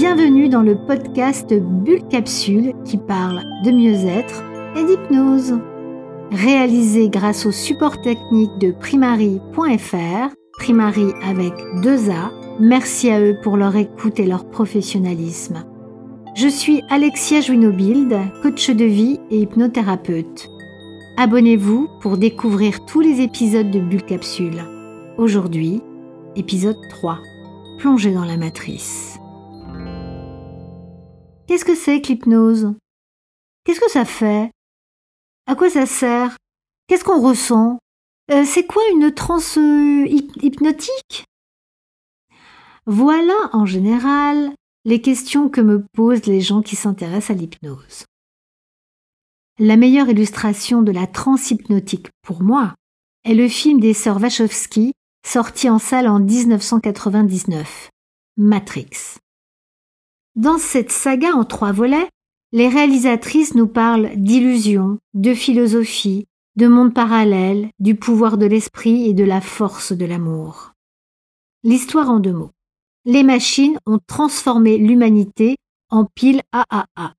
Bienvenue dans le podcast Bulle Capsule qui parle de mieux-être et d'hypnose. Réalisé grâce au support technique de primary.fr, Primary avec deux A, merci à eux pour leur écoute et leur professionnalisme. Je suis Alexia Juinobild, coach de vie et hypnothérapeute. Abonnez-vous pour découvrir tous les épisodes de Bulle Capsule. Aujourd'hui, épisode 3. Plongez dans la matrice. Qu'est-ce que c'est que l'hypnose? Qu'est-ce que ça fait? À quoi ça sert? Qu'est-ce qu'on ressent? Euh, C'est quoi une transe hypnotique? Voilà en général les questions que me posent les gens qui s'intéressent à l'hypnose. La meilleure illustration de la transe hypnotique pour moi est le film des sœurs Wachowski sorti en salle en 1999, Matrix. Dans cette saga en trois volets, les réalisatrices nous parlent d'illusions, de philosophie, de monde parallèle, du pouvoir de l'esprit et de la force de l'amour. L'histoire en deux mots. Les machines ont transformé l'humanité en pile AAA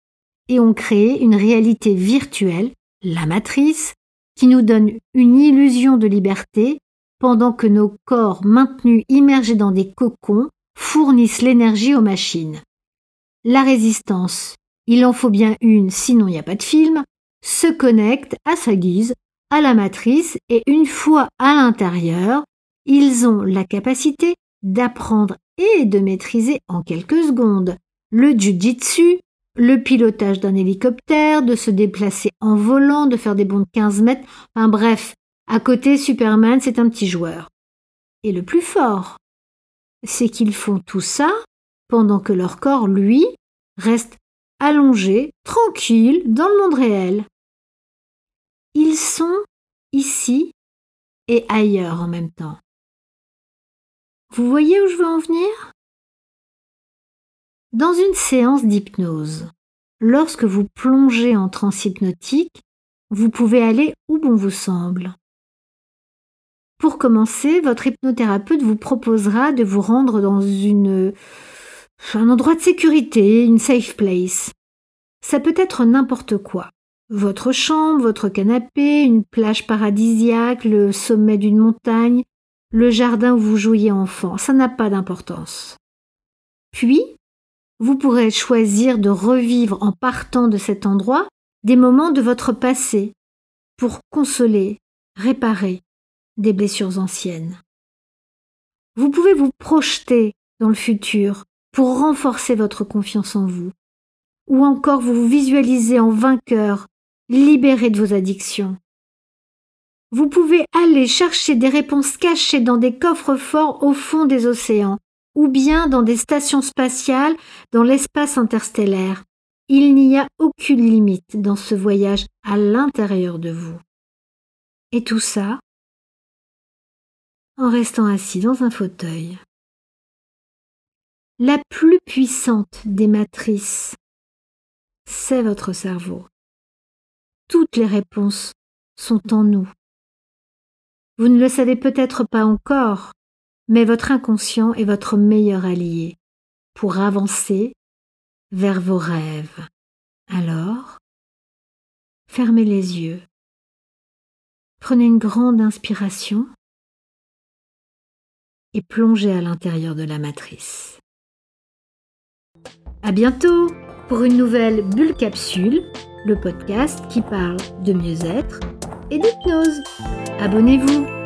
et ont créé une réalité virtuelle, la matrice, qui nous donne une illusion de liberté pendant que nos corps maintenus immergés dans des cocons fournissent l'énergie aux machines la résistance, il en faut bien une sinon il n'y a pas de film, se connecte à sa guise à la matrice et une fois à l'intérieur, ils ont la capacité d'apprendre et de maîtriser en quelques secondes. Le jujitsu, le pilotage d'un hélicoptère, de se déplacer en volant, de faire des bonds de 15 mètres, enfin bref, à côté Superman c'est un petit joueur. Et le plus fort, c'est qu'ils font tout ça pendant que leur corps, lui, reste allongé, tranquille, dans le monde réel. Ils sont ici et ailleurs en même temps. Vous voyez où je veux en venir? Dans une séance d'hypnose, lorsque vous plongez en transe hypnotique, vous pouvez aller où bon vous semble. Pour commencer, votre hypnothérapeute vous proposera de vous rendre dans une un endroit de sécurité, une safe place. Ça peut être n'importe quoi. Votre chambre, votre canapé, une plage paradisiaque, le sommet d'une montagne, le jardin où vous jouiez enfant, ça n'a pas d'importance. Puis, vous pourrez choisir de revivre en partant de cet endroit des moments de votre passé pour consoler, réparer des blessures anciennes. Vous pouvez vous projeter dans le futur pour renforcer votre confiance en vous, ou encore vous vous visualisez en vainqueur, libéré de vos addictions. Vous pouvez aller chercher des réponses cachées dans des coffres forts au fond des océans, ou bien dans des stations spatiales dans l'espace interstellaire. Il n'y a aucune limite dans ce voyage à l'intérieur de vous. Et tout ça en restant assis dans un fauteuil la plus puissante des matrices, c'est votre cerveau. Toutes les réponses sont en nous. Vous ne le savez peut-être pas encore, mais votre inconscient est votre meilleur allié pour avancer vers vos rêves. Alors, fermez les yeux. Prenez une grande inspiration et plongez à l'intérieur de la matrice. À bientôt pour une nouvelle Bulle Capsule, le podcast qui parle de mieux-être et d'hypnose. Abonnez-vous.